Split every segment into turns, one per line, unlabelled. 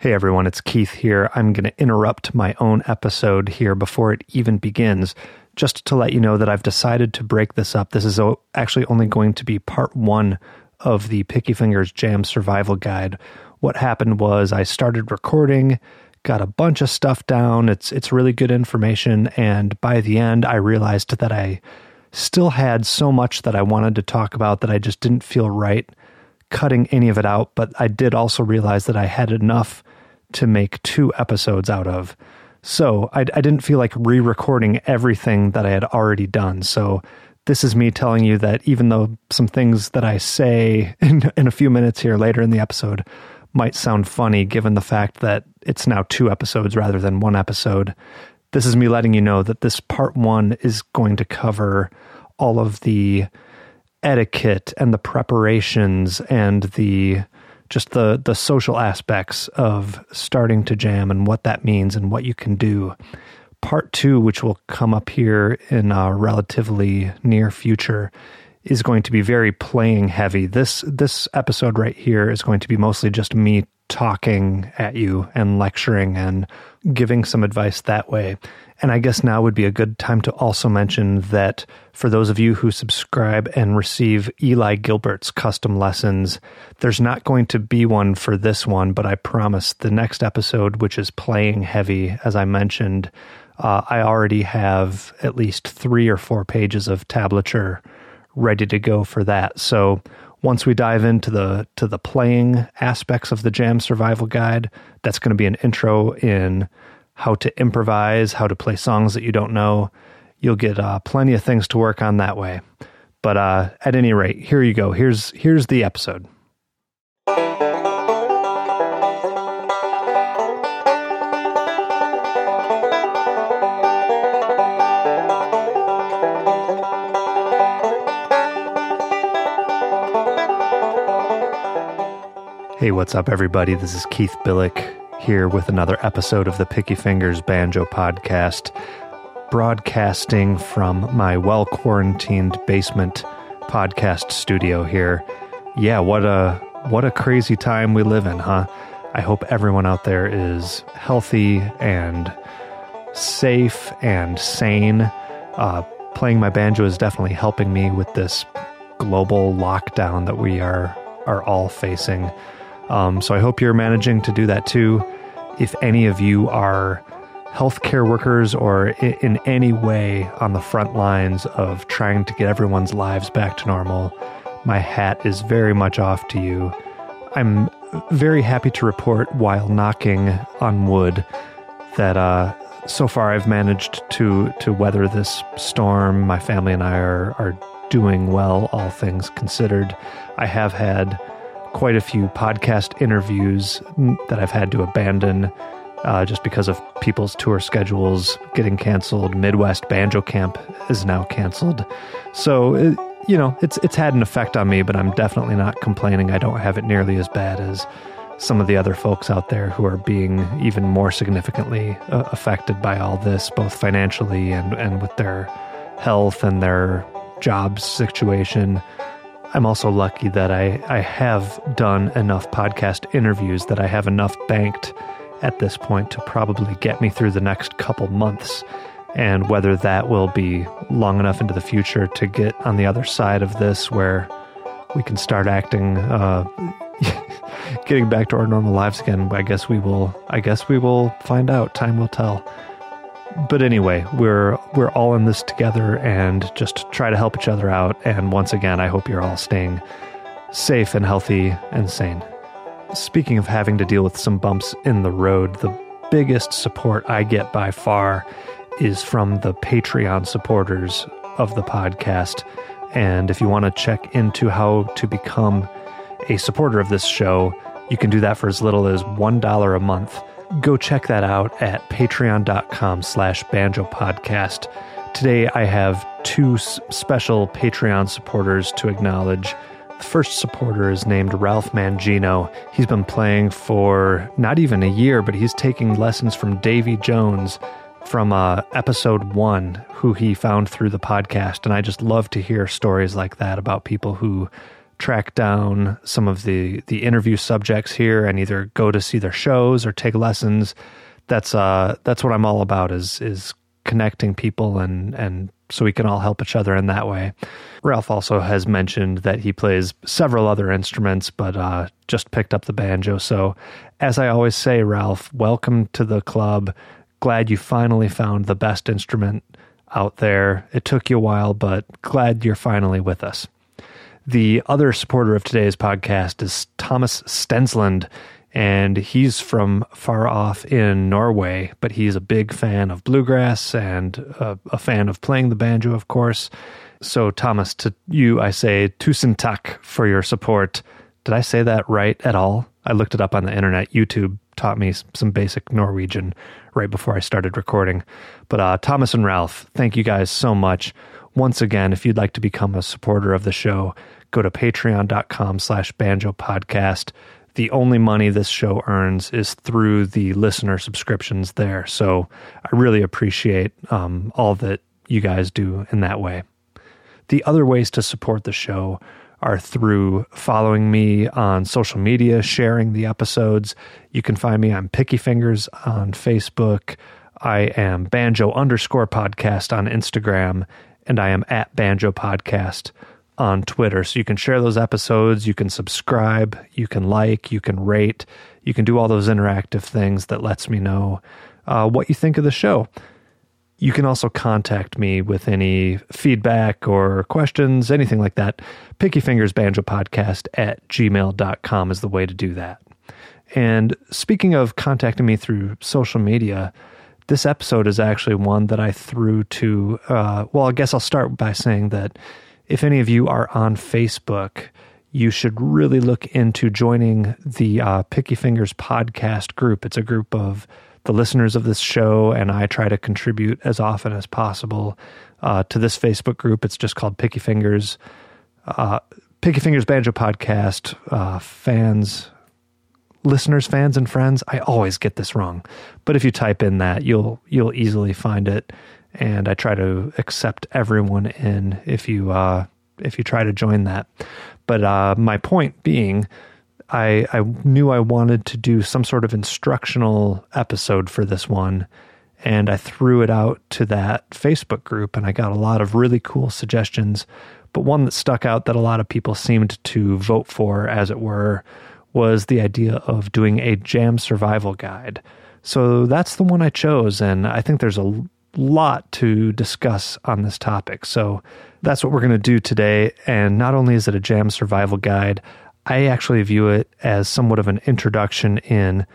Hey everyone, it's Keith here. I'm going to interrupt my own episode here before it even begins, just to let you know that I've decided to break this up. This is actually only going to be part one of the Picky Fingers Jam Survival Guide. What happened was I started recording, got a bunch of stuff down. It's it's really good information, and by the end, I realized that I still had so much that I wanted to talk about that I just didn't feel right cutting any of it out. But I did also realize that I had enough to make two episodes out of. So I, I didn't feel like re recording everything that I had already done. So this is me telling you that even though some things that I say in, in a few minutes here later in the episode might sound funny, given the fact that it's now two episodes rather than one episode, this is me letting you know that this part one is going to cover all of the etiquette and the preparations and the just the the social aspects of starting to jam and what that means and what you can do. Part two, which will come up here in a relatively near future, is going to be very playing heavy. This this episode right here is going to be mostly just me talking at you and lecturing and giving some advice that way. And I guess now would be a good time to also mention that for those of you who subscribe and receive Eli Gilbert's custom lessons, there's not going to be one for this one, but I promise the next episode, which is playing heavy, as I mentioned, uh, I already have at least three or four pages of tablature ready to go for that. So once we dive into the to the playing aspects of the Jam Survival Guide, that's going to be an intro in how to improvise, how to play songs that you don't know. You'll get uh, plenty of things to work on that way. But uh, at any rate, here you go. Here's here's the episode. Hey, what's up, everybody? This is Keith Billik here with another episode of the Picky Fingers Banjo Podcast, broadcasting from my well quarantined basement podcast studio here. Yeah, what a what a crazy time we live in, huh? I hope everyone out there is healthy and safe and sane. Uh, playing my banjo is definitely helping me with this global lockdown that we are are all facing. Um, so I hope you're managing to do that too. If any of you are healthcare workers or in any way on the front lines of trying to get everyone's lives back to normal, my hat is very much off to you. I'm very happy to report while knocking on wood that uh, so far I've managed to to weather this storm. My family and I are are doing well, all things considered. I have had quite a few podcast interviews that I've had to abandon uh, just because of people's tour schedules getting canceled. Midwest Banjo Camp is now canceled, so it, you know it's it's had an effect on me. But I'm definitely not complaining. I don't have it nearly as bad as some of the other folks out there who are being even more significantly uh, affected by all this, both financially and and with their health and their job situation. I'm also lucky that I, I have done enough podcast interviews that I have enough banked at this point to probably get me through the next couple months. And whether that will be long enough into the future to get on the other side of this where we can start acting, uh, getting back to our normal lives again, I guess we will, I guess we will find out. Time will tell but anyway, we're we're all in this together and just try to help each other out. And once again, I hope you're all staying safe and healthy and sane. Speaking of having to deal with some bumps in the road, the biggest support I get by far is from the Patreon supporters of the podcast. And if you want to check into how to become a supporter of this show, you can do that for as little as $1 a month go check that out at patreon.com slash banjo podcast. Today I have two special Patreon supporters to acknowledge. The first supporter is named Ralph Mangino. He's been playing for not even a year, but he's taking lessons from Davy Jones from uh, episode one, who he found through the podcast. And I just love to hear stories like that about people who track down some of the the interview subjects here and either go to see their shows or take lessons. That's uh that's what I'm all about is is connecting people and and so we can all help each other in that way. Ralph also has mentioned that he plays several other instruments, but uh, just picked up the banjo. So, as I always say, Ralph, welcome to the club. Glad you finally found the best instrument out there. It took you a while, but glad you're finally with us. The other supporter of today's podcast is Thomas Stensland, and he's from far off in Norway, but he's a big fan of bluegrass and a, a fan of playing the banjo, of course. So, Thomas, to you, I say tusen tak for your support. Did I say that right at all? I looked it up on the internet. YouTube taught me some basic Norwegian right before I started recording. But uh, Thomas and Ralph, thank you guys so much. Once again, if you'd like to become a supporter of the show, go to patreon.com slash banjo podcast. The only money this show earns is through the listener subscriptions there. So I really appreciate um, all that you guys do in that way. The other ways to support the show are through following me on social media, sharing the episodes. You can find me on Picky Fingers on Facebook. I am Banjo underscore podcast on Instagram, and I am at Banjo Podcast on Twitter. So you can share those episodes, you can subscribe, you can like, you can rate, you can do all those interactive things that lets me know uh, what you think of the show. You can also contact me with any feedback or questions, anything like that. Picky Fingers Banjo Podcast at gmail.com is the way to do that. And speaking of contacting me through social media, this episode is actually one that I threw to, uh, well, I guess I'll start by saying that if any of you are on Facebook, you should really look into joining the uh, Picky Fingers podcast group. It's a group of the listeners of this show, and I try to contribute as often as possible uh, to this Facebook group. It's just called Picky Fingers, uh, Picky Fingers Banjo Podcast. Uh, fans, listeners, fans, and friends. I always get this wrong, but if you type in that, you'll you'll easily find it and I try to accept everyone in if you uh, if you try to join that. But uh, my point being, I I knew I wanted to do some sort of instructional episode for this one, and I threw it out to that Facebook group, and I got a lot of really cool suggestions. But one that stuck out that a lot of people seemed to vote for, as it were, was the idea of doing a jam survival guide. So that's the one I chose, and I think there's a lot to discuss on this topic. So that's what we're going to do today. And not only is it a jam survival guide, I actually view it as somewhat of an introduction in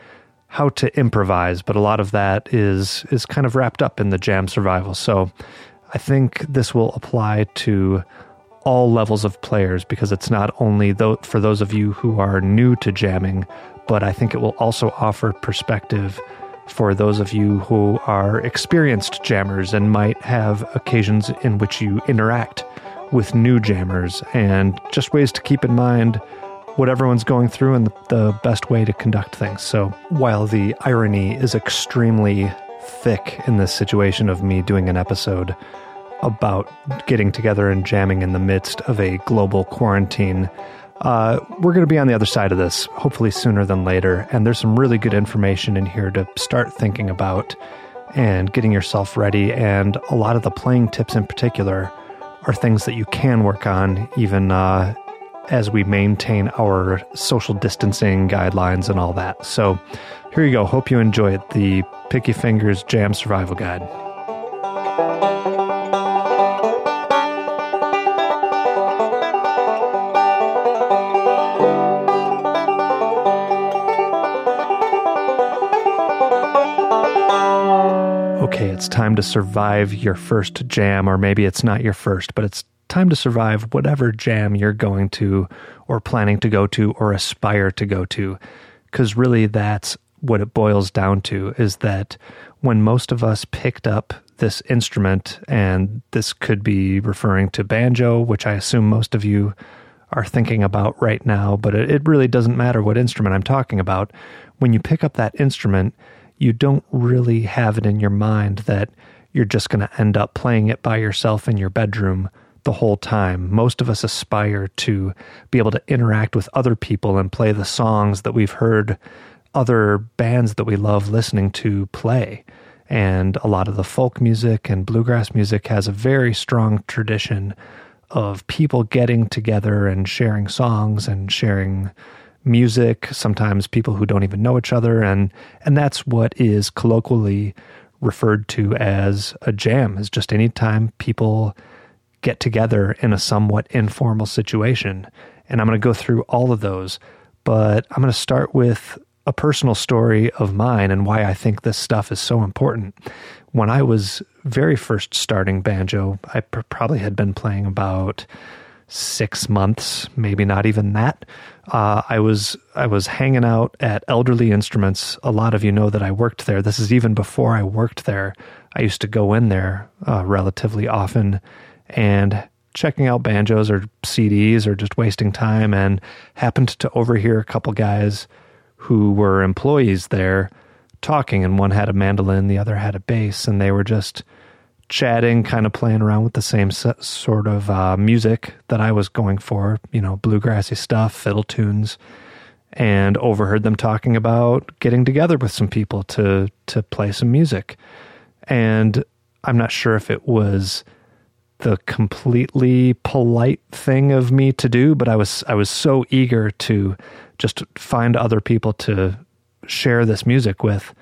how to improvise, but a lot of that is is kind of wrapped up in the jam survival. So I think this will apply to all levels of players because it's not only th- for those of you who are new to jamming, but I think it will also offer perspective for those of you who are experienced jammers and might have occasions in which you interact with new jammers and just ways to keep in mind what everyone's going through and the, best way to conduct things. So, while the irony is extremely thick in this situation of me doing an episode about getting together and jamming in the midst of a global quarantine, uh, we're going to be on the other side of this, hopefully sooner than later. And there's some really good information in here to start thinking about and getting yourself ready. And a lot of the playing tips in particular are things that you can work on, even uh, as we maintain our social distancing guidelines and all that. So here you go. Hope you enjoy it. The Picky Fingers Jam Survival Guide. It's time to survive your first jam, or maybe it's not your first, but it's time to survive whatever jam you're going to, or planning to go to, or aspire to go to. Because really, that's what it boils down to is that when most of us picked up this instrument, and this could be referring to banjo, which I assume most of you are thinking about right now, but it, really doesn't matter what instrument I'm talking about. When you pick up that instrument, you don't really have it in your mind that you're just going to end up playing it by yourself in your bedroom the whole time. Most of us aspire to be able to interact with other people and play the songs that we've heard other bands that we love listening to play. And a lot of the folk music and bluegrass music has a very strong tradition of people getting together and sharing songs and sharing music, sometimes people who don't even know each other and and that's what is colloquially referred to as a jam is just any time people get together in a somewhat informal situation. And I'm going to go through all of those, but I'm going to start with a personal story of mine and why I think this stuff is so important. When I was very first starting banjo, I pr- probably had been playing about six months, maybe not even that. Uh, I was I was hanging out at Elderly Instruments. A lot of you know that I worked there. This is even before I worked there. I used to go in there uh, relatively often and checking out banjos or CDs or just wasting time, and happened to overhear a couple guys who were employees there talking, and one had a mandolin, the other had a bass, and they were just chatting, kind of playing around with the same sort of uh, music that I was going for, you know, bluegrassy stuff, fiddle tunes, and overheard them talking about getting together with some people to to play some music. And I'm not sure if it was the completely polite thing of me to do, but I was I was so eager to just find other people to share this music with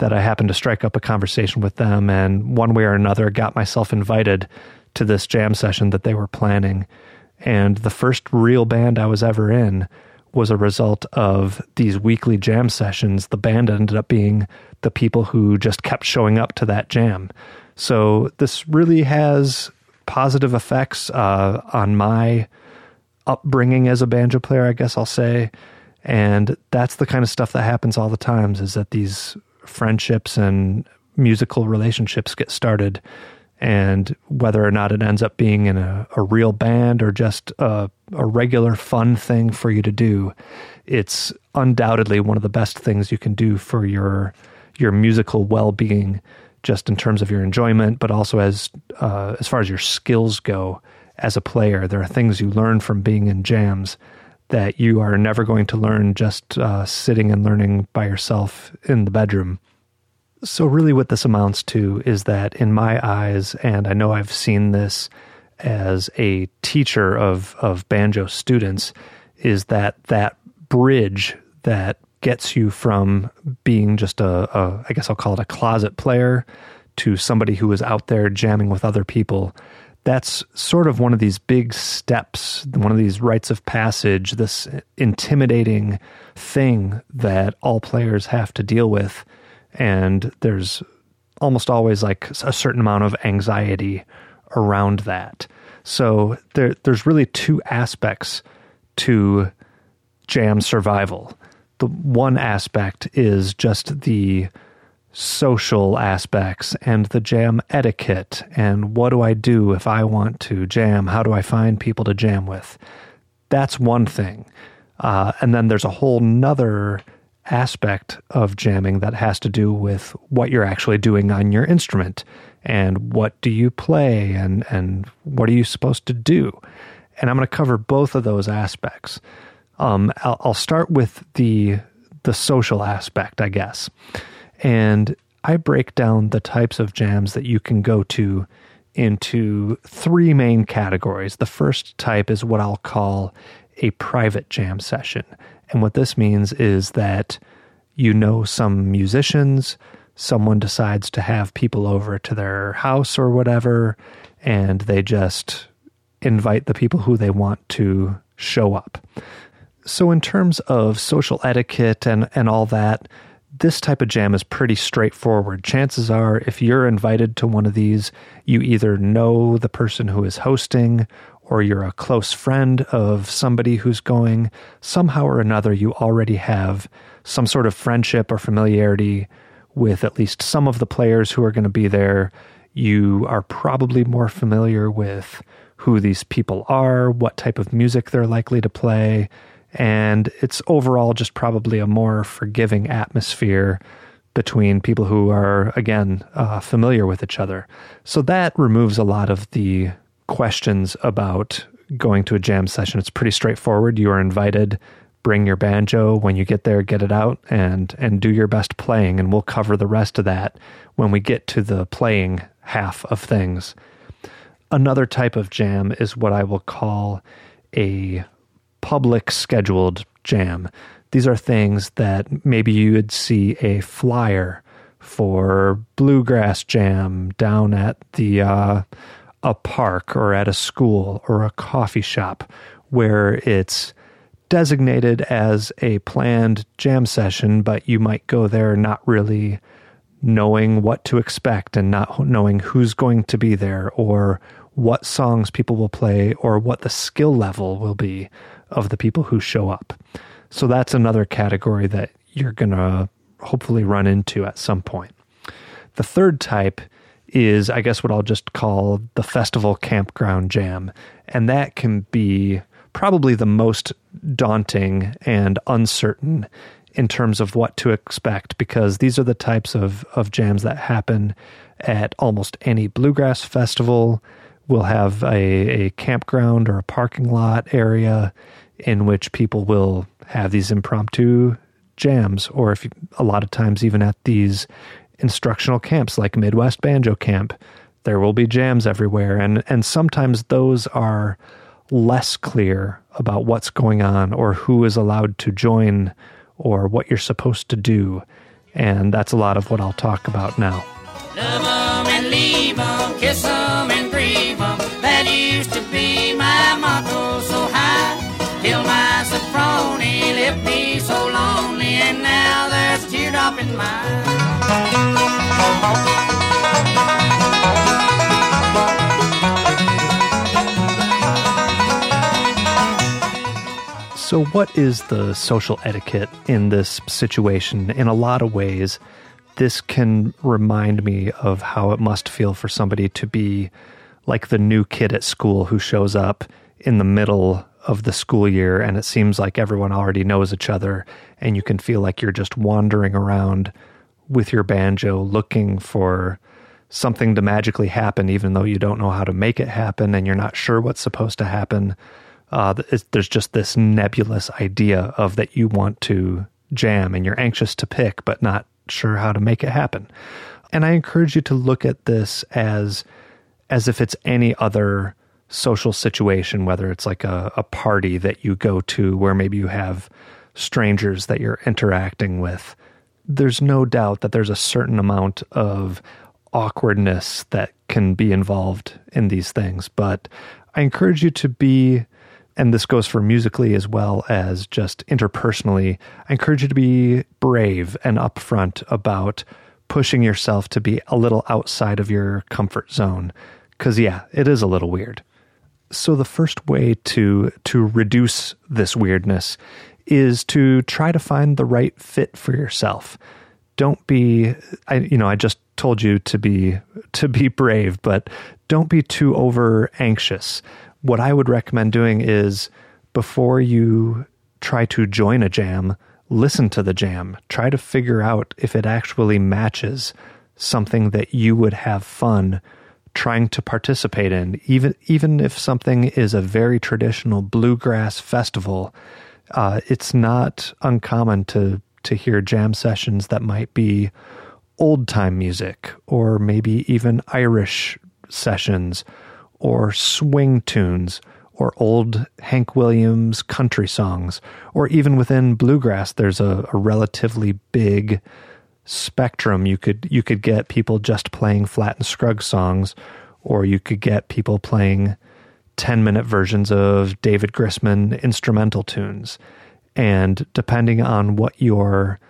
that I happened to strike up a conversation with them and one way or another got myself invited to this jam session that they were planning. And the first real band I was ever in was a result of these weekly jam sessions. The band ended up being the people who just kept showing up to that jam. So this really has positive effects uh, on my upbringing as a banjo player, I guess I'll say. And that's the kind of stuff that happens all the times is that these friendships and musical relationships get started. And whether or not it ends up being in a, a real band or just a, a regular fun thing for you to do, it's undoubtedly one of the best things you can do for your your musical well being just in terms of your enjoyment, but also as uh, as far as your skills go as a player. There are things you learn from being in jams that you are never going to learn just uh, sitting and learning by yourself in the bedroom. So, really, what this amounts to is that, in my eyes, and I know I've seen this as a teacher of of banjo students, is that that bridge that gets you from being just a, a I guess I'll call it a closet player to somebody who is out there jamming with other people. That's sort of one of these big steps, one of these rites of passage, this intimidating thing that all players have to deal with. And there's almost always like a certain amount of anxiety around that. So there, there's really two aspects to jam survival the one aspect is just the social aspects and the jam etiquette and what do I do if I want to jam? How do I find people to jam with? That's one thing. Uh, and then there's a whole nother aspect of jamming that has to do with what you're actually doing on your instrument and what do you play and, and what are you supposed to do? And I'm going to cover both of those aspects. Um, I'll, I'll start with the the social aspect, I guess, and I break down the types of jams that you can go to into three main categories. The first type is what I'll call a private jam session. And what this means is that you know some musicians, someone decides to have people over to their house or whatever, and they just invite the people who they want to show up. So, in terms of social etiquette and, and all that, this type of jam is pretty straightforward. Chances are, if you're invited to one of these, you either know the person who is hosting or you're a close friend of somebody who's going. Somehow or another, you already have some sort of friendship or familiarity with at least some of the players who are going to be there. You are probably more familiar with who these people are, what type of music they're likely to play and it's overall just probably a more forgiving atmosphere between people who are again uh, familiar with each other. So that removes a lot of the questions about going to a jam session. It's pretty straightforward. You are invited. Bring your banjo when you get there, get it out and and do your best playing and we'll cover the rest of that when we get to the playing half of things. Another type of jam is what I will call a public scheduled jam. These are things that maybe you would see a flyer for bluegrass jam down at the uh, a park or at a school or a coffee shop where it's designated as a planned jam session, but you might go there not really knowing what to expect and not knowing who's going to be there or what songs people will play or what the skill level will be of the people who show up. So that's another category that you're going to hopefully run into at some point. The third type is, I guess, what I'll just call the festival campground jam. And that can be probably the most daunting and uncertain in terms of what to expect because these are the types of, of jams that happen at almost any bluegrass festival. We'll have a, a campground or a parking lot area in which people will have these impromptu jams, or if a lot of times even at these instructional camps like Midwest Banjo Camp, there will be jams everywhere, and and sometimes those are less clear about what's going on or who is allowed to join or what you're supposed to do, and that's a lot of what I'll talk about now. Love so, what is the social etiquette in this situation? In a lot of ways, this can remind me of how it must feel for somebody to be like the new kid at school who shows up in the middle of the school year and it seems like everyone already knows each other and you can feel like you're just wandering around with your banjo looking for something to magically happen, even though you don't know how to make it happen and you're not sure what's supposed to happen. Uh, there's just this nebulous idea of that you want to jam and you're anxious to pick, but not sure how to make it happen. And I encourage you to look at this as as if it's any other social situation, whether it's like a, a party that you go to where maybe you have strangers that you're interacting with there's no doubt that there's a certain amount of awkwardness that can be involved in these things. But I encourage you to be, and this goes for musically as well as just interpersonally, I encourage you to be brave and upfront about pushing yourself to be a little outside of your comfort zone. Because, yeah, it is a little weird. So the first way to to reduce this weirdness is to try to find the right fit for yourself. Don't be I you know, I just told you to be to be brave, but don't be too over anxious. What I would recommend doing is before you try to join a jam, listen to the jam. Try to figure out if it actually matches something that you would have fun trying to participate in. Even even if something is a very traditional bluegrass festival, uh, it's not uncommon to to hear jam sessions that might be old time music or maybe even Irish sessions or swing tunes or old Hank Williams country songs, or even within bluegrass, there's a, a, relatively big spectrum. You could you could get people just playing Flatt and Scruggs songs, or you could get people playing 10 minute versions of David Grisman instrumental tunes. And depending on what your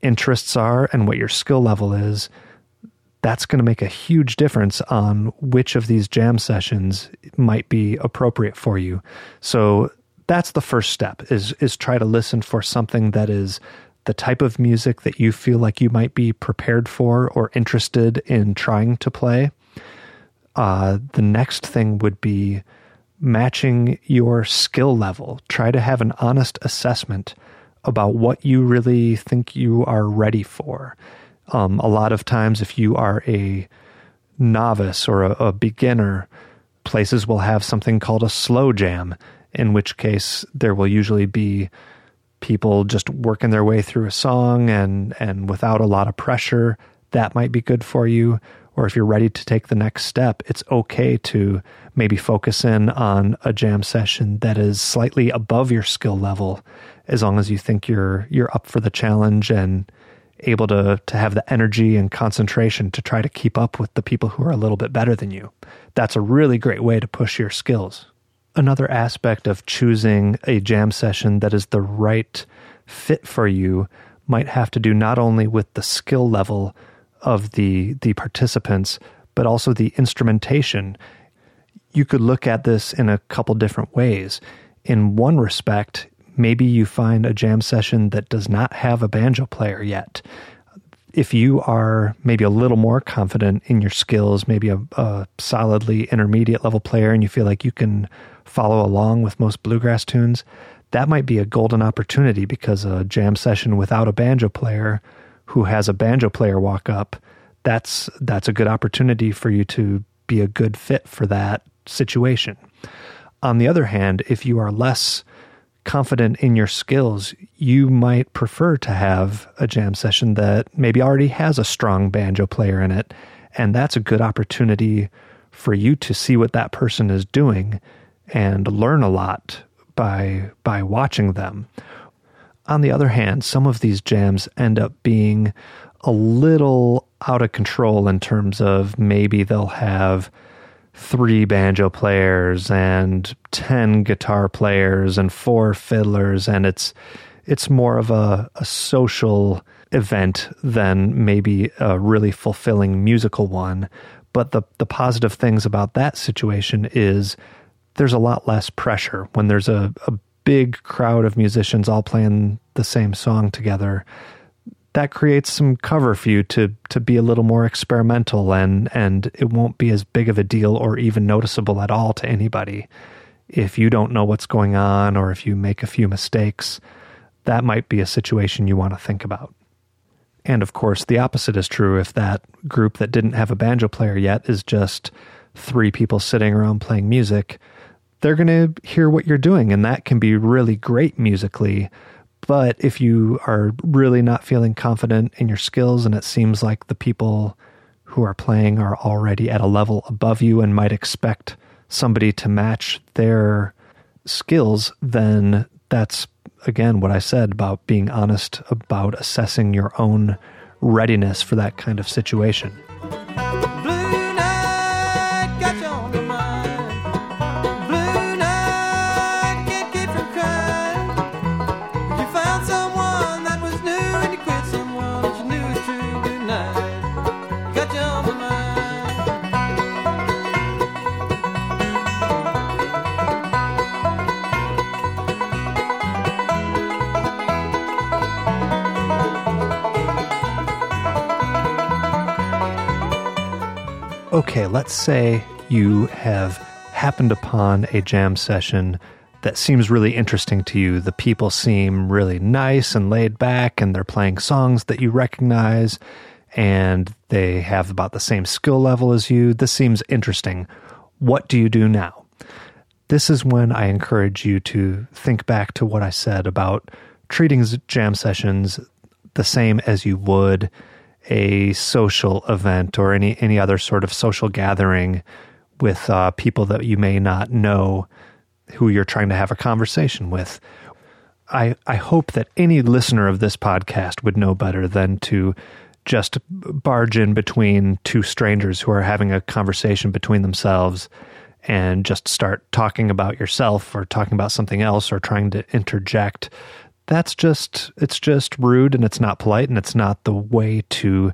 interests are and what your skill level is, that's going to make a huge difference on which of these jam sessions might be appropriate for you. So that's the first step is is try to listen for something that is the type of music that you feel like you might be prepared for or interested in trying to play. Uh, the next thing would be matching your skill level. Try to have an honest assessment about what you really think you are ready for. Um, a lot of times, if you are a novice or a, a beginner, places will have something called a slow jam, in which case there will usually be people just working their way through a song and and without a lot of pressure. That might be good for you. Or if you're ready to take the next step, it's okay to maybe focus in on a jam session that is slightly above your skill level, as long as you think you're you're up for the challenge and able to to have the energy and concentration to try to keep up with the people who are a little bit better than you. That's a really great way to push your skills. Another aspect of choosing a jam session that is the right fit for you might have to do not only with the skill level of the the participants, but also the instrumentation. You could look at this in a couple different ways. In one respect, maybe you find a jam session that does not have a banjo player yet. If you are maybe a little more confident in your skills, maybe a, a solidly intermediate level player, and you feel like you can follow along with most bluegrass tunes, that might be a golden opportunity because a jam session without a banjo player who has a banjo player walk up, that's that's a good opportunity for you to be a good fit for that situation. On the other hand, if you are less confident in your skills, you might prefer to have a jam session that maybe already has a strong banjo player in it. And that's a good opportunity for you to see what that person is doing and learn a lot by by watching them. On the other hand, some of these jams end up being a little out of control in terms of maybe they'll have three banjo players and 10 guitar players and four fiddlers and it's it's more of a, a social event than maybe a really fulfilling musical one. But the the positive things about that situation is there's a lot less pressure. When there's a, a big crowd of musicians all playing the same song together that creates some cover for you to to be a little more experimental and and it won't be as big of a deal or even noticeable at all to anybody. If you don't know what's going on or if you make a few mistakes that might be a situation you want to think about. And of course the opposite is true if that group that didn't have a banjo player yet is just three people sitting around playing music they're going to hear what you're doing and that can be really great musically but if you are really not feeling confident in your skills and it seems like the people who are playing are already at a level above you and might expect somebody to match their skills, then that's again what I said about being honest about assessing your own readiness for that kind of situation. Let's say you have happened upon a jam session that seems really interesting to you. The people seem really nice and laid back, and they're playing songs that you recognize, and they have about the same skill level as you. This seems interesting. What do you do now? This is when I encourage you to think back to what I said about treating jam sessions the same as you would a social event or any any other sort of social gathering with uh, people that you may not know who you're trying to have a conversation with. I I hope that any listener of this podcast would know better than to just barge in between two strangers who are having a conversation between themselves and just start talking about yourself or talking about something else or trying to interject that's just it's just rude and it's not polite and it's not the way to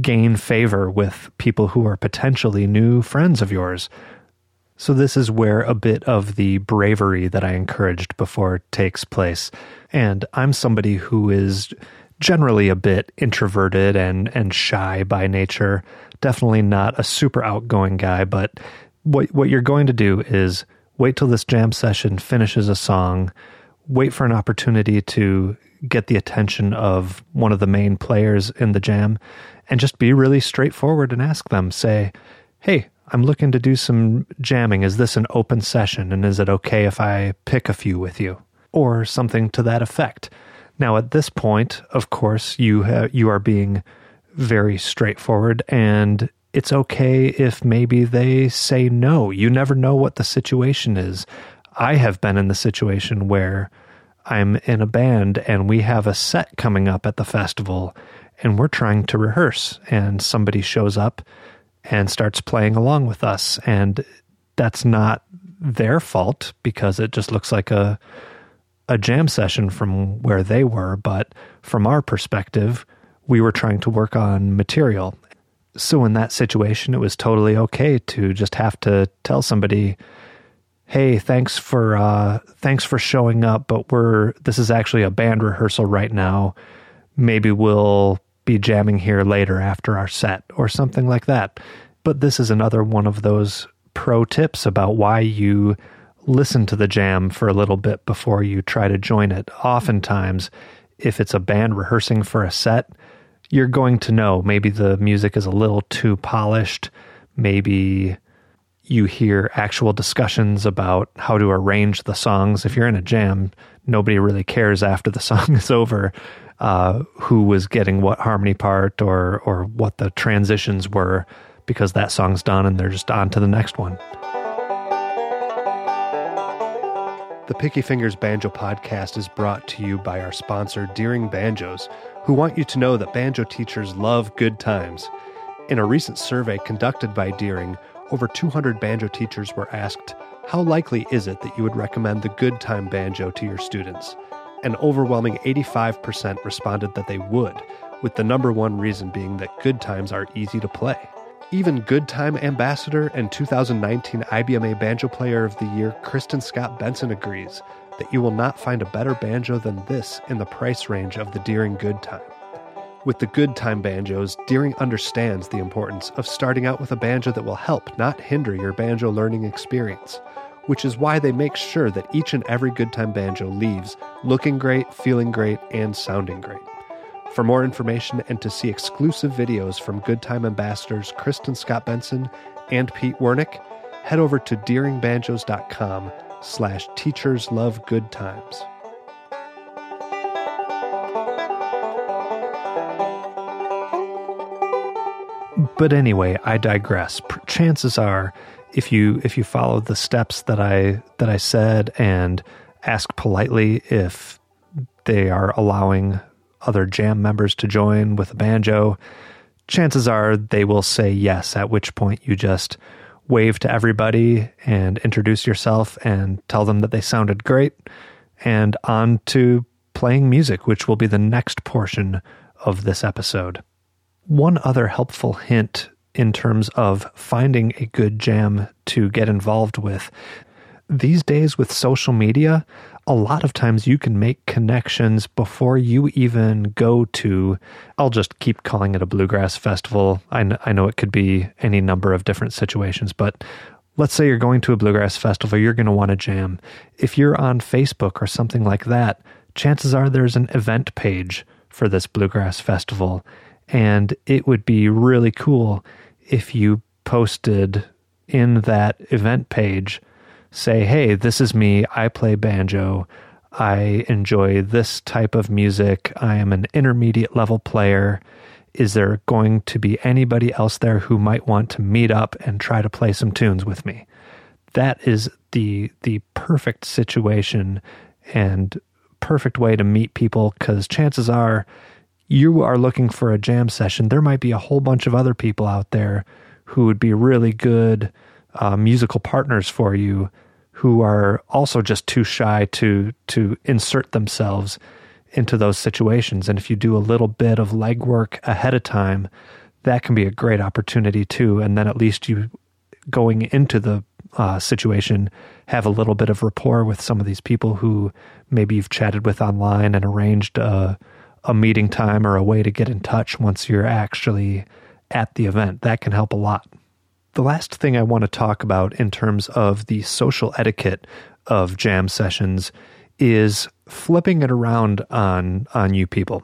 gain favor with people who are potentially new friends of yours. So this is where a bit of the bravery that I encouraged before takes place. And I'm somebody who is generally a bit introverted and and shy by nature. Definitely not a super outgoing guy, but what what you're going to do is wait till this jam session finishes a song wait for an opportunity to get the attention of one of the main players in the jam and just be really straightforward and ask them, say, Hey, I'm looking to do some jamming. Is this an open session? And is it okay if I pick a few with you? Or something to that effect. Now, at this point, of course, you ha- you are being very straightforward, and it's okay if maybe they say no. You never know what the situation is. I have been in the situation where I'm in a band and we have a set coming up at the festival and we're trying to rehearse, and somebody shows up and starts playing along with us. And that's not their fault because it just looks like a a jam session from where they were, but from our perspective, we were trying to work on material. So in that situation, it was totally okay to just have to tell somebody, "Hey, thanks for uh, thanks for showing up, but we're this is actually a band rehearsal right now. Maybe we'll be jamming here later after our set or something like that. But this is another one of those pro tips about why you listen to the jam for a little bit before you try to join it. Oftentimes, if it's a band rehearsing for a set, you're going to know maybe the music is a little too polished. Maybe you hear actual discussions about how to arrange the songs. If you're in a jam, nobody really cares after the song is over uh, who was getting what harmony part or or what the transitions were because that song's done and they're just on to the next one. The Picky Fingers Banjo podcast is brought to you by our sponsor, Deering Banjos, who want you to know that banjo teachers love good times. In a recent survey conducted by Deering, over 200 banjo teachers were asked, How likely is it that you would recommend the good time banjo to your students? An overwhelming 85% responded that they would, with the number one reason being that good times are easy to play. Even Good Time Ambassador and 2019 IBMA Banjo Player of the Year Kristen Scott Benson agrees that you will not find a better banjo than this in the price range of the Deering Good Time. With the Good Time banjos, Deering understands the importance of starting out with a banjo that will help, not hinder, your banjo learning experience which is why they make sure that each and every Good Time Banjo leaves looking great, feeling great, and sounding great. For more information and to see exclusive videos from Good Time ambassadors Kristen Scott Benson and Pete Wernick, head over to deeringbanjos.com slash teachers love good times. But anyway, I digress. Chances are if you if you follow the steps that I that I said and ask politely if they are allowing other jam members to join with a banjo, chances are they will say yes, at which point you just wave to everybody and introduce yourself and tell them that they sounded great and on to playing music, which will be the next portion of this episode. One other helpful hint in terms of finding a good jam to get involved with. These days, with social media, a lot of times you can make connections before you even go to, I'll just keep calling it a bluegrass festival. I, kn- I know it could be any number of different situations, but let's say you're going to a bluegrass festival, you're going to want to jam. If you're on Facebook or something like that, chances are there's an event page for this bluegrass festival. And it would be really cool if you posted in that event page, say, hey, this is me. I play banjo. I enjoy this type of music. I am an intermediate level player. Is there going to be anybody else there who might want to meet up and try to play some tunes with me? That is the the perfect situation and perfect way to meet people because chances are you are looking for a jam session, there might be a whole bunch of other people out there who would be really good uh, musical partners for you who are also just too shy to to insert themselves into those situations. And if you do a little bit of legwork ahead of time that can be a great opportunity too. And then at least you going into the uh, situation have a little bit of rapport with some of these people who maybe you've chatted with online and arranged a a meeting time or a way to get in touch once you're actually at the event. That can help a lot. The last thing I want to talk about in terms of the social etiquette of jam sessions is flipping it around on on you people.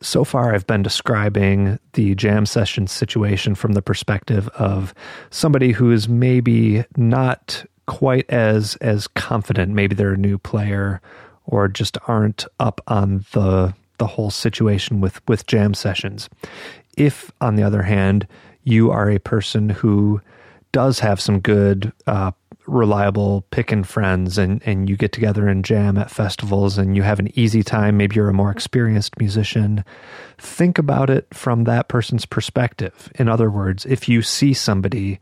so far I've been describing the jam session situation from the perspective of somebody who is maybe not quite as as confident maybe they're a new player or just aren't up on the the whole situation with with jam sessions if on the other hand you are a person who does have some good uh, reliable picking friends and, and you get together and jam at festivals and you have an easy time, maybe you're a more experienced musician, think about it from that person's perspective. In other words, if you see somebody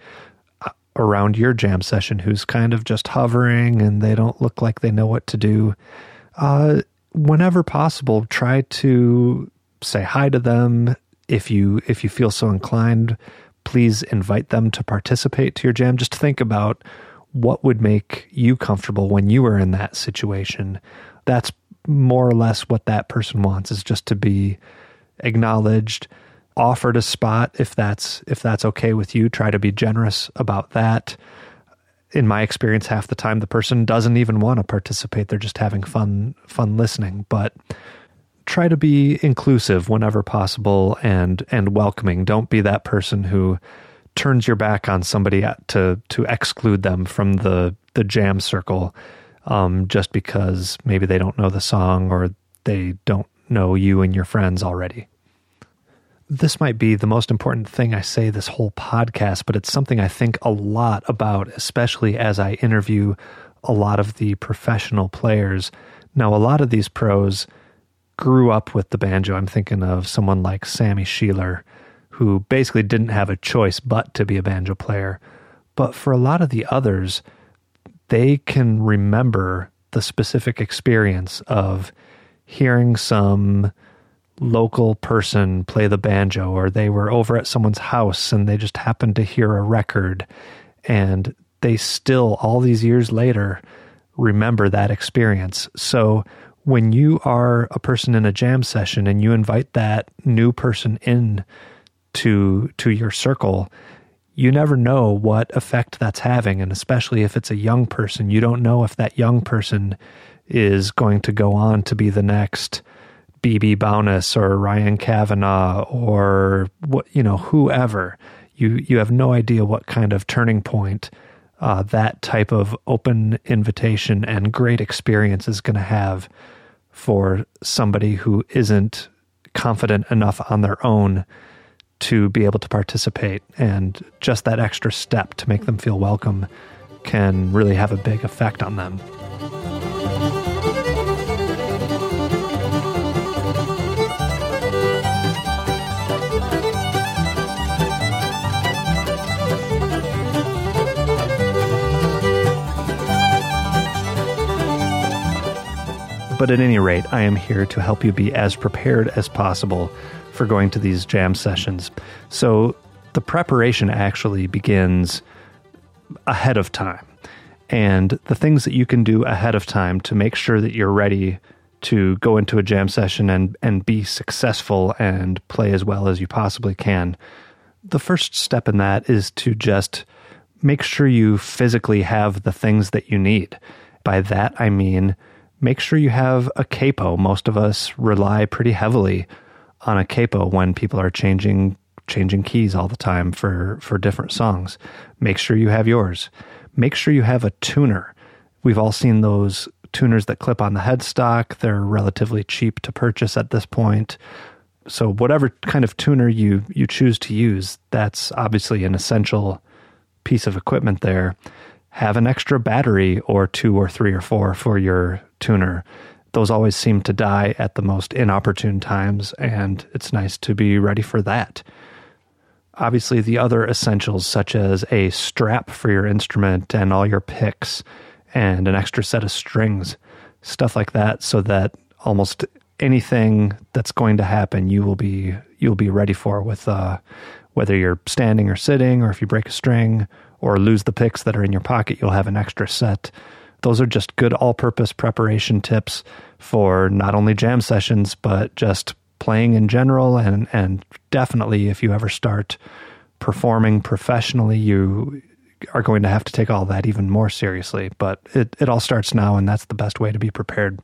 uh, around your jam session who's kind of just hovering and they don't look like they know what to do, uh, whenever possible, try to say hi to them. If you if you feel so inclined, please invite them to participate to your jam. Just think about what would make you comfortable when you were in that situation. That's more or less what that person wants is just to be acknowledged, offered a spot if that's if that's okay with you. Try to be generous about that. In my experience, half the time the person doesn't even want to participate. They're just having fun fun listening. But try to be inclusive whenever possible and and welcoming. Don't be that person who turns your back on somebody to to exclude them from the the jam circle um, just because maybe they don't know the song or they don't know you and your friends already. This might be the most important thing I say this whole podcast, but it's something I think a lot about, especially as I interview a lot of the professional players. Now, a lot of these pros grew up with the banjo. I'm thinking of someone like Sammy Shelor, who basically didn't have a choice but to be a banjo player. But for a lot of the others, they can remember the specific experience of hearing some local person play the banjo, or they were over at someone's house and they just happened to hear a record. And they still, all these years later, remember that experience. So when you are a person in a jam session and you invite that new person in to to your circle, you never know what effect that's having and especially if it's a young person, you don't know if that young person is going to go on to be the next BB Bowness or Ryan Cavanaugh or what you know whoever. You you have no idea what kind of turning point uh, that type of open invitation and great experience is going to have for somebody who isn't confident enough on their own to be able to participate. And just that extra step to make them feel welcome can really have a big effect on them. But at any rate, I am here to help you be as prepared as possible for going to these jam sessions. So the preparation actually begins ahead of time. And the things that you can do ahead of time to make sure that you're ready to go into a jam session and, and be successful and play as well as you possibly can. The first step in that is to just make sure you physically have the things that you need. By that, I mean, make sure you have a capo. Most of us rely pretty heavily on a capo when people are changing changing keys all the time for for different songs. Make sure you have yours. Make sure you have a tuner. We've all seen those tuners that clip on the headstock. They're relatively cheap to purchase at this point. So whatever kind of tuner you you choose to use, that's obviously an essential piece of equipment there. Have an extra battery or two or three or four for your tuner those always seem to die at the most inopportune times, and it's nice to be ready for that. Obviously, the other essentials, such as a strap for your instrument and all your picks, and an extra set of strings, stuff like that, so that almost anything that's going to happen, you will be you'll be ready for with uh, whether you're standing or sitting, or if you break a string or lose the picks that are in your pocket, you'll have an extra set those are just good all purpose preparation tips for not only jam sessions, but just playing in general. And, and definitely, if you ever start performing professionally, you are going to have to take all that even more seriously. But it, it all starts now, and that's the best way to be prepared.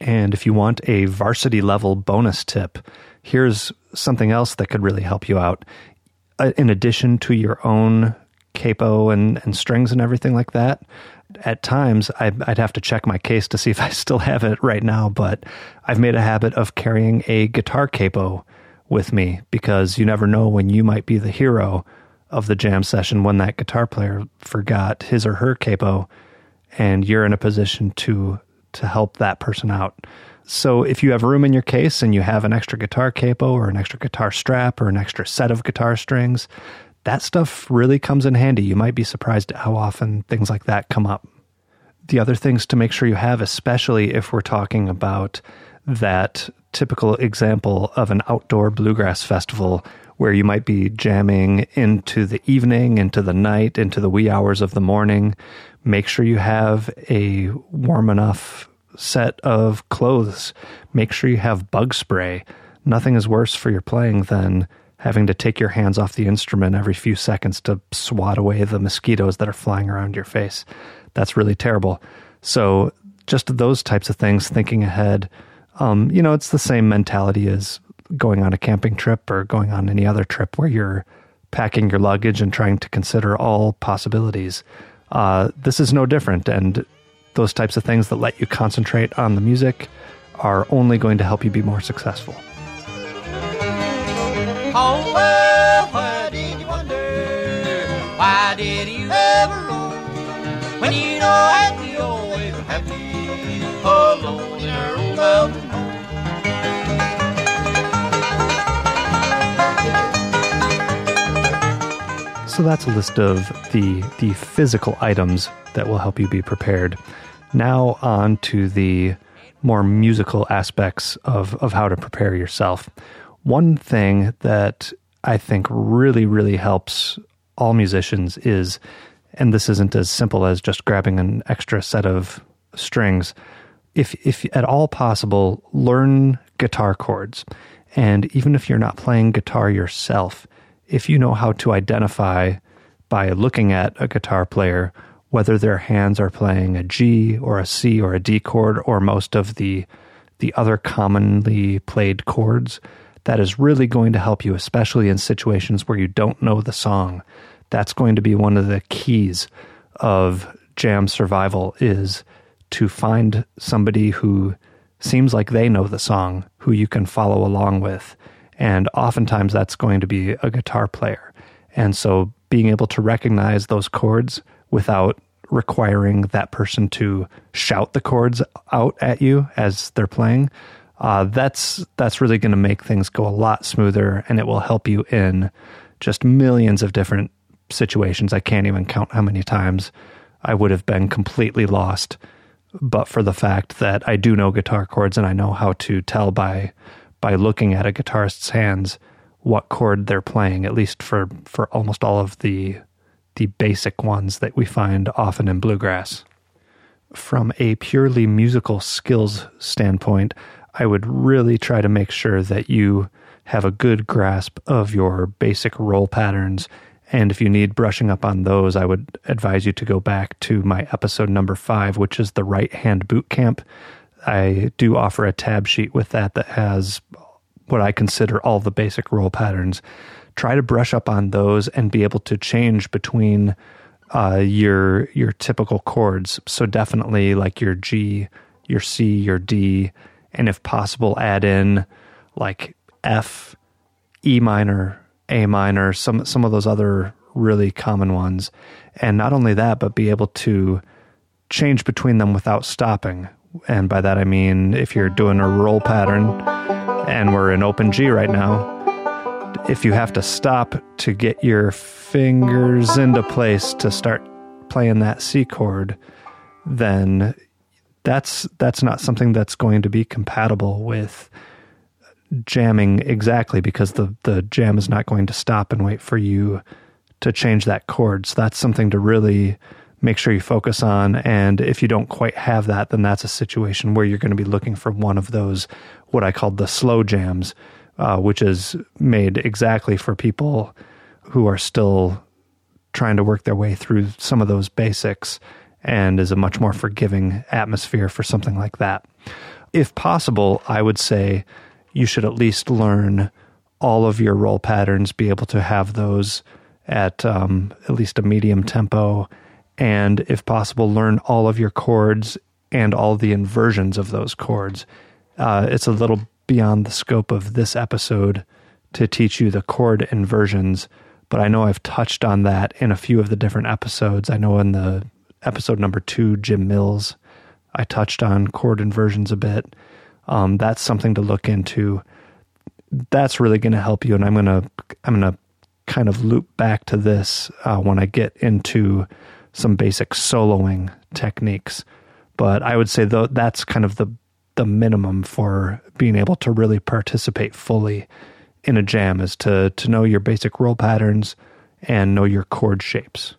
And if you want a varsity level bonus tip, here's something else that could really help you out. Uh, in addition to your own capo and, and strings and everything like that, at times I'd, I'd have to check my case to see if I still have it right now, but I've made a habit of carrying a guitar capo with me because you never know when you might be the hero of the jam session when that guitar player forgot his or her capo and you're in a position to to help that person out. So if you have room in your case and you have an extra guitar capo or an extra guitar strap or an extra set of guitar strings, that stuff really comes in handy. You might be surprised at how often things like that come up. The other things to make sure you have, especially if we're talking about that typical example of an outdoor bluegrass festival where you might be jamming into the evening, into the night, into the wee hours of the morning. Make sure you have a warm enough set of clothes. Make sure you have bug spray. Nothing is worse for your playing than having to take your hands off the instrument every few seconds to swat away the mosquitoes that are flying around your face. That's really terrible. So, just those types of things, thinking ahead. Um, you know, it's the same mentality as going on a camping trip or going on any other trip where you're packing your luggage and trying to consider all possibilities. Uh, this is no different, and those types of things that let you concentrate on the music are only going to help you be more successful. Well, why did you wonder? Why did you ever roam? When you know always happy alone in our mountain So that's a list of the the physical items that will help you be prepared. Now on to the more musical aspects of, of how to prepare yourself. One thing that I think really, really helps all musicians is, and this isn't as simple as just grabbing an extra set of strings. If, if at all possible, learn guitar chords. And even if you're not playing guitar yourself, if you know how to identify by looking at a guitar player whether their hands are playing a G or a C or a D chord or most of the the other commonly played chords, that is really going to help you, especially in situations where you don't know the song. That's going to be one of the keys of jam survival is to find somebody who seems like they know the song, who you can follow along with. And oftentimes that's going to be a guitar player. And so being able to recognize those chords without requiring that person to shout the chords out at you as they're playing, uh, that's that's really going to make things go a lot smoother, and it will help you in just millions of different situations. I can't even count how many times I would have been completely lost, but for the fact that I do know guitar chords and I know how to tell by by looking at a guitarist's hands what chord they're playing, at least for for almost all of the the basic ones that we find often in bluegrass. From a purely musical skills standpoint, I would really try to make sure that you have a good grasp of your basic roll patterns. And if you need brushing up on those, I would advise you to go back to my episode number five, which is the right hand boot camp. I do offer a tab sheet with that that has what I consider all the basic roll patterns try to brush up on those and be able to change between uh, your your typical chords. So definitely like your G, your C, your D, and if possible, add in like F, E minor, A minor, some some of those other really common ones. And not only that, but be able to change between them without stopping. And by that I mean if you're doing a roll pattern and we're in open G right now, if you have to stop to get your fingers into place to start playing that C chord, then that's that's not something that's going to be compatible with jamming exactly because the the jam is not going to stop and wait for you to change that chord. So that's something to really make sure you focus on. And if you don't quite have that, then that's a situation where you're going to be looking for one of those what I call the slow jams, uh, which is made exactly for people who are still trying to work their way through some of those basics and is a much more forgiving atmosphere for something like that. if possible, I would say you should at least learn all of your roll patterns, be able to have those at um, at least a medium tempo, and if possible, learn all of your chords and all the inversions of those chords. Uh, it's a little beyond the scope of this episode to teach you the chord inversions, but I know I've touched on that in a few of the different episodes. I know in the episode number two, Jim Mills, I touched on chord inversions a bit. Um, that's something to look into. That's really going to help you, and I'm gonna I'm gonna kind of loop back to this uh, when I get into some basic soloing techniques. But I would say though that's kind of the the minimum for being able to really participate fully in a jam is to to know your basic roll patterns and know your chord shapes.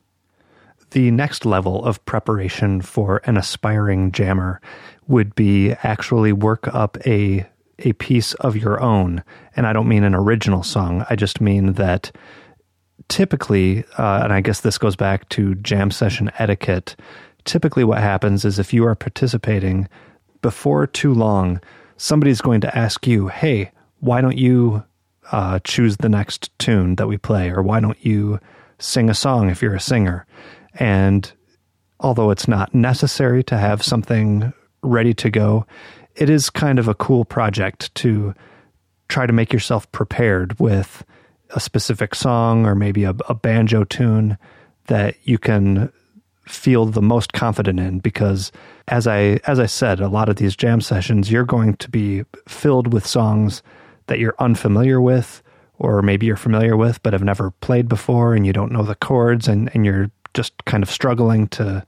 The next level of preparation for an aspiring jammer would be actually work up a a piece of your own, and I don't mean an original song. I just mean that typically, uh, and I guess this goes back to jam session etiquette. Typically, what happens is if you are participating before too long, somebody's going to ask you, "Hey, why don't you uh, choose the next tune that we play, or why don't you sing a song if you're a singer?" And although it's not necessary to have something ready to go, it is kind of a cool project to try to make yourself prepared with a specific song or maybe a, a banjo tune that you can feel the most confident in because as I as I said a lot of these jam sessions you're going to be filled with songs that you're unfamiliar with or maybe you're familiar with but have never played before and you don't know the chords and, and you're just kind of struggling to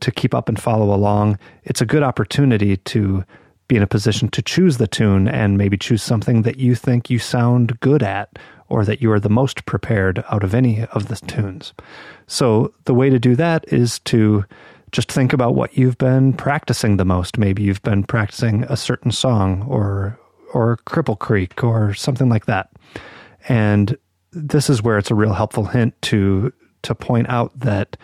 to keep up and follow along, it's a good opportunity to be in a position to choose the tune and maybe choose something that you think you sound good at or that you are the most prepared out of any of the tunes. So the way to do that is to just think about what you've been practicing the most. Maybe you've been practicing a certain song or or Cripple Creek or something like that. And this is where it's a real helpful hint to to point out that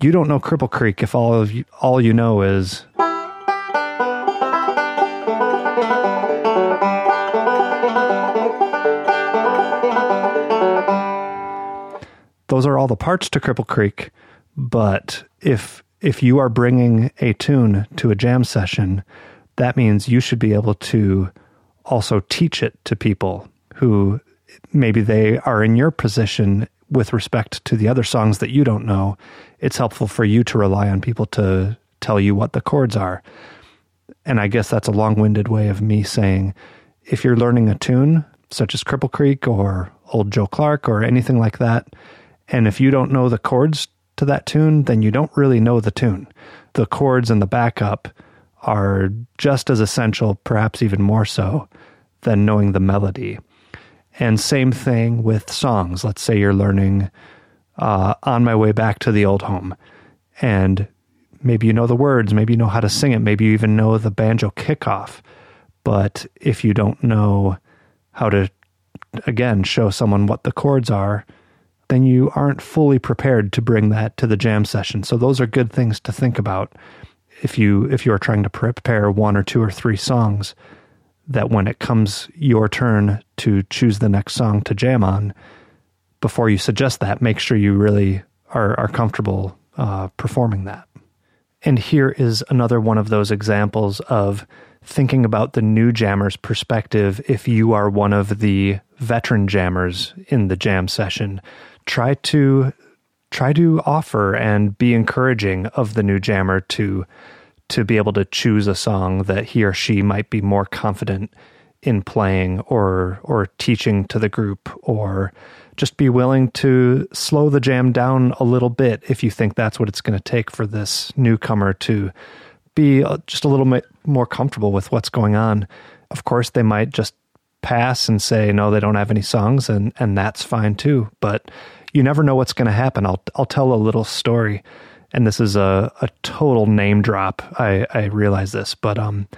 you don't know Cripple Creek if all of you, all you know is those are all the parts to Cripple Creek, but if if you are bringing a tune to a jam session, that means you should be able to also teach it to people who maybe they are in your position with respect to the other songs that you don't know, it's helpful for you to rely on people to tell you what the chords are. And I guess that's a long winded way of me saying if you're learning a tune, such as Cripple Creek or Old Joe Clark or anything like that, and if you don't know the chords to that tune, then you don't really know the tune. The chords and the backup are just as essential, perhaps even more so, than knowing the melody. And same thing with songs. Let's say you're learning uh, On My Way Back to the Old Home, and maybe you know the words, maybe you know how to sing it, maybe you even know the banjo kickoff. But if you don't know how to, again, show someone what the chords are, then you aren't fully prepared to bring that to the jam session. So those are good things to think about if you if you are trying to prepare one or two or three songs that when it comes your turn to choose the next song to jam on, before you suggest that, make sure you really are, are comfortable uh, performing that. And here is another one of those examples of thinking about the new jammer's perspective if you are one of the veteran jammers in the jam session. Try to try to offer and be encouraging of the new jammer to to be able to choose a song that he or she might be more confident in playing or or teaching to the group or just be willing to slow the jam down a little bit if you think that's what it's going to take for this newcomer to be uh, just a little bit more comfortable with what's going on. Of course, they might just pass and say no, they don't have any songs, and and that's fine too. But you never know what's going to happen. I'll I'll tell a little story and this is a, a total name drop. I, I realize this, but um,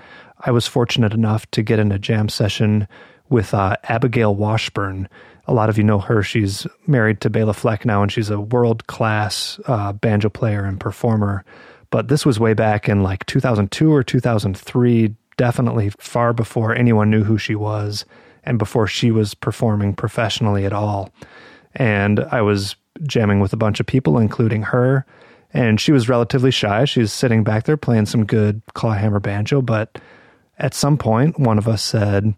I was fortunate enough to get in a jam session with uh, Abigail Washburn. A lot of you know her. She's married to Bela Fleck now, and she's a world class uh, banjo player and performer. But this was way back in like 2002 or 2003, definitely far before anyone knew who she was and before she was performing professionally at all. And I was jamming with a bunch of people, including her. And she was relatively shy. She was sitting back there playing some good clawhammer banjo. But at some point, one of us said,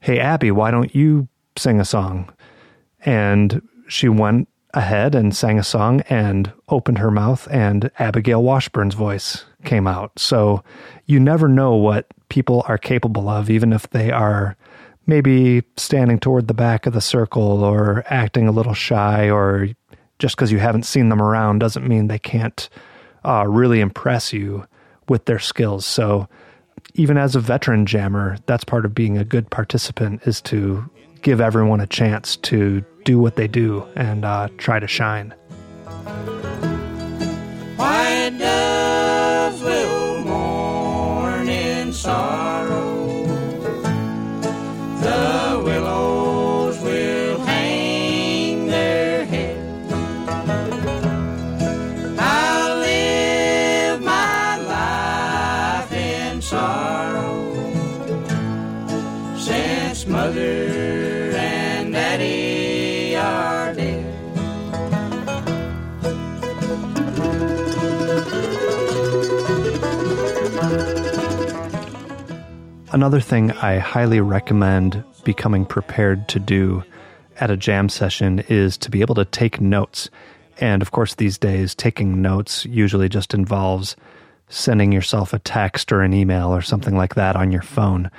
Hey, Abby, why don't you sing a song? And she went ahead and sang a song and opened her mouth, and Abigail Washburn's voice came out. So you never know what people are capable of, even if they are maybe standing toward the back of the circle or acting a little shy, or just because you haven't seen them around doesn't mean they can't uh, really impress you with their skills. So even as a veteran jammer, that's part of being a good participant is to give everyone a chance to do what they do and uh, try to shine. Sorrow. The Another thing I highly recommend becoming prepared to do at a jam session is to be able to take notes. And of course, these days, taking notes usually just involves sending yourself a text or an email or something like that on your phone.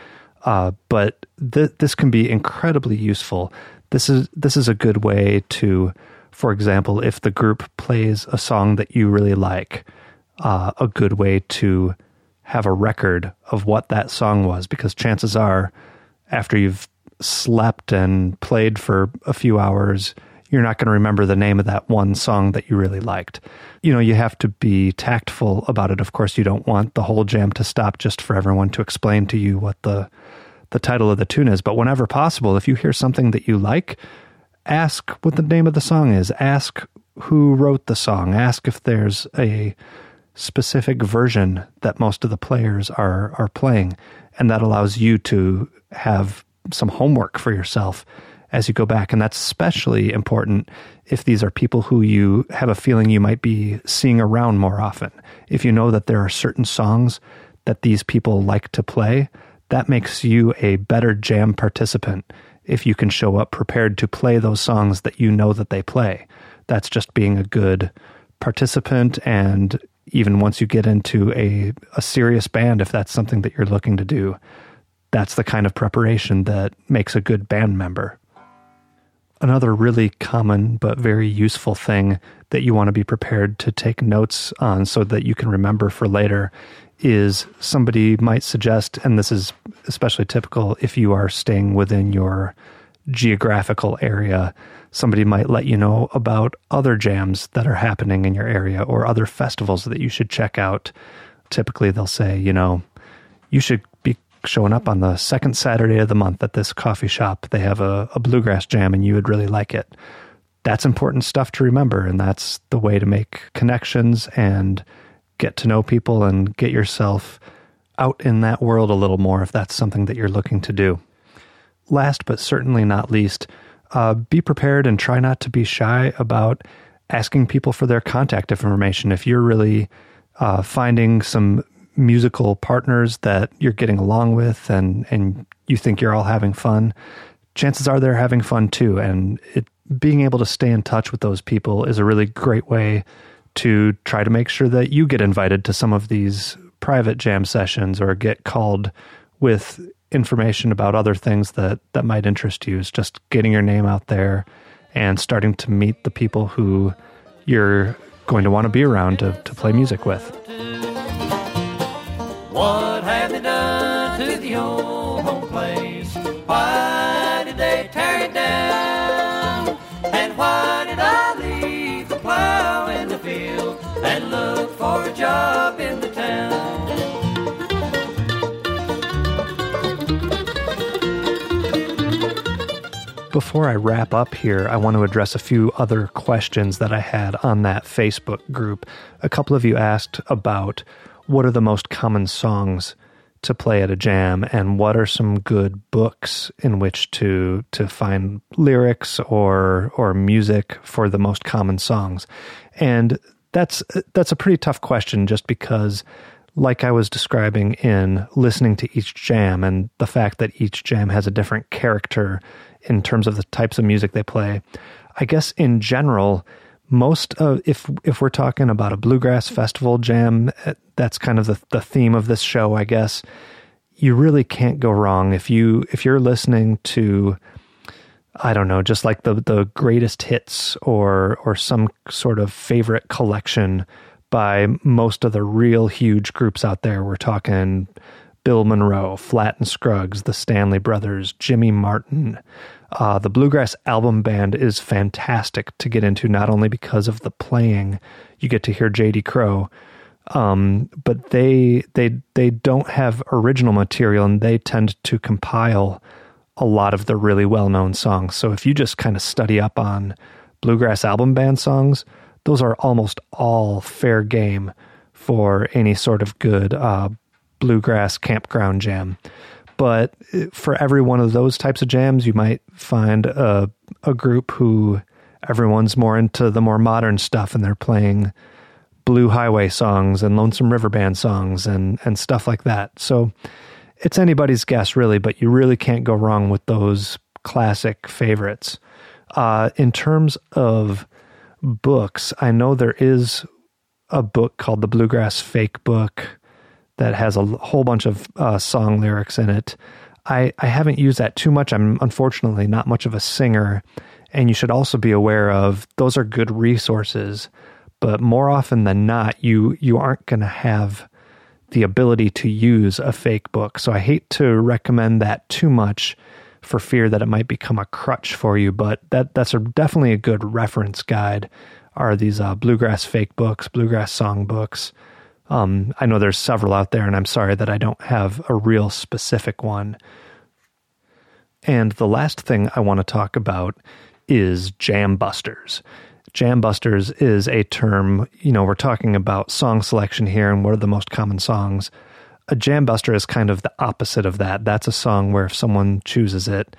Uh, but th- this can be incredibly useful. This is this is a good way to, for example, if the group plays a song that you really like, uh, a good way to have a record of what that song was because chances are after you've slept and played for a few hours you're not going to remember the name of that one song that you really liked. You know, you have to be tactful about it. Of course, you don't want the whole jam to stop just for everyone to explain to you what the the title of the tune is, but whenever possible, if you hear something that you like, ask what the name of the song is. Ask who wrote the song. Ask if there's a specific version that most of the players are are playing, and that allows you to have some homework for yourself as you go back. And that's especially important if these are people who you have a feeling you might be seeing around more often. If you know that there are certain songs that these people like to play, that makes you a better jam participant if you can show up prepared to play those songs that you know that they play. That's just being a good participant and even once you get into a, a serious band, if that's something that you're looking to do, that's the kind of preparation that makes a good band member. Another really common but very useful thing that you want to be prepared to take notes on so that you can remember for later is somebody might suggest, and this is especially typical if you are staying within your geographical area, somebody might let you know about other jams that are happening in your area or other festivals that you should check out. Typically, they'll say, you know, you should be showing up on the second Saturday of the month at this coffee shop. They have a, a bluegrass jam and you would really like it. That's important stuff to remember, and that's the way to make connections and get to know people and get yourself out in that world a little more if that's something that you're looking to do. Last but certainly not least, uh, be prepared and try not to be shy about asking people for their contact information. If you're really uh, finding some musical partners that you're getting along with and, and you think you're all having fun, chances are they're having fun too. And it, being able to stay in touch with those people is a really great way to try to make sure that you get invited to some of these private jam sessions or get called with information about other things that that might interest you is just getting your name out there and starting to meet the people who you're going to want to be around to, to play music with. What have they done to the old home place? Why did they tear it down? And why did I leave the plow in the field and look for a job in the Before I wrap up here, I want to address a few other questions that I had on that Facebook group. A couple of you asked about what are the most common songs to play at a jam and what are some good books in which to to find lyrics or or music for the most common songs and that's that's a pretty tough question just because like I was describing in listening to each jam and the fact that each jam has a different character in terms of the types of music they play. I guess in general most of if if we're talking about a bluegrass festival jam eh, that's kind of the, the theme of this show i guess. You really can't go wrong. If you if you're listening to i don't know just like the the greatest hits or or some sort of favorite collection by most of the real huge groups out there we're talking bill monroe flatt and scruggs the stanley brothers jimmy martin uh, the Bluegrass Album Band is fantastic to get into, not only because of the playing, you get to hear J.D. Crowe, um, but they they they don't have original material, and they tend to compile a lot of the really well known songs. So if you just kind of study up on Bluegrass Album Band songs, those are almost all fair game for any sort of good uh, bluegrass campground jam. But for every one of those types of jams, you might find a, a group who everyone's more into the more modern stuff and they're playing Blue Highway songs and Lonesome River Band songs and, and stuff like that. So it's anybody's guess, really, but you really can't go wrong with those classic favorites. Uh, in terms of books, I know there is a book called the Bluegrass Fake Book that has a whole bunch of uh, song lyrics in it. I, I haven't used that too much. I'm unfortunately not much of a singer. And you should also be aware of those are good resources, but more often than not, you you aren't going to have the ability to use a fake book. So I hate to recommend that too much for fear that it might become a crutch for you. But that that's a, definitely a good reference guide. Are these uh, bluegrass fake books, bluegrass song books? Um, I know there's several out there, and I'm sorry that I don't have a real specific one. And the last thing I want to talk about is jam busters. Jam busters is a term, you know, we're talking about song selection here and what are the most common songs. A jam buster is kind of the opposite of that. That's a song where if someone chooses it,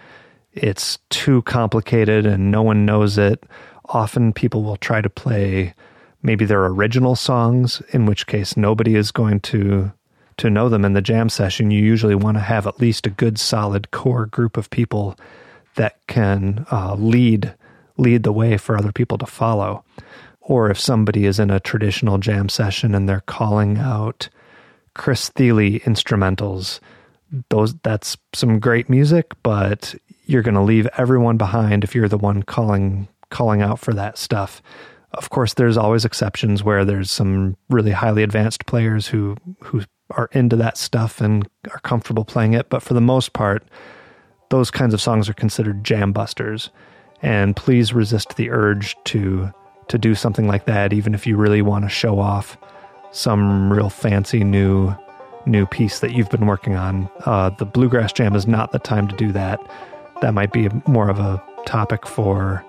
it's too complicated and no one knows it. Often people will try to play maybe they're original songs, in which case nobody is going to to know them in the jam session. You usually want to have at least a good, solid core group of people that can uh, lead lead the way for other people to follow. Or if somebody is in a traditional jam session and they're calling out Chris Thile instrumentals, those that's some great music, but you're going to leave everyone behind if you're the one calling calling out for that stuff. Of course, there's always exceptions where there's some really highly advanced players who who are into that stuff and are comfortable playing it, but for the most part, those kinds of songs are considered jam busters. And please resist the urge to to do something like that, even if you really want to show off some real fancy new new piece that you've been working on. Uh, the bluegrass jam is not the time to do that. That might be more of a topic for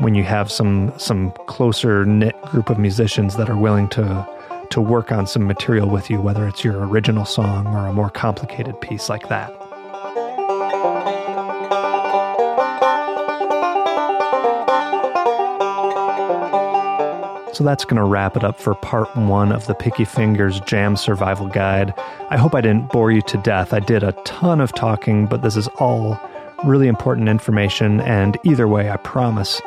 when you have some some closer knit group of musicians that are willing to to work on some material with you, whether it's your original song or a more complicated piece like that. So that's going to wrap it up for part one of the Picky Fingers Jam Survival Guide. I hope I didn't bore you to death. I did a ton of talking, but this is all really important information, and either way, I promise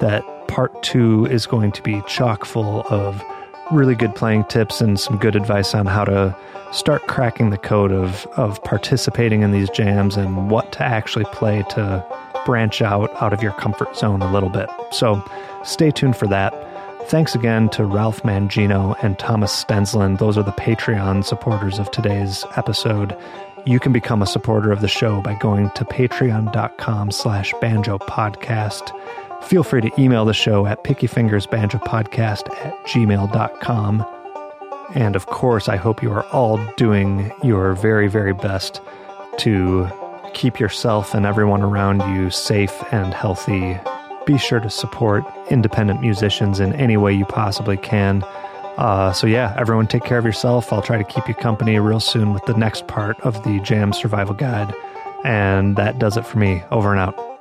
that part two is going to be chock full of really good playing tips and some good advice on how to start cracking the code of, of participating in these jams and what to actually play to branch out out of your comfort zone a little bit. So stay tuned for that. Thanks again to Ralph Mangino and Thomas Stensland. Those are the Patreon supporters of today's episode. You can become a supporter of the show by going to patreon.com slash banjo podcast. Feel free to email the show at pickyfingersbanjopodcast at gmail.com. And of course, I hope you are all doing your very, very best to keep yourself and everyone around you safe and healthy. Be sure to support independent musicians in any way you possibly can. Uh, so, yeah, everyone take care of yourself. I'll try to keep you company real soon with the next part of the Jam Survival Guide. And that does it for me. Over and out.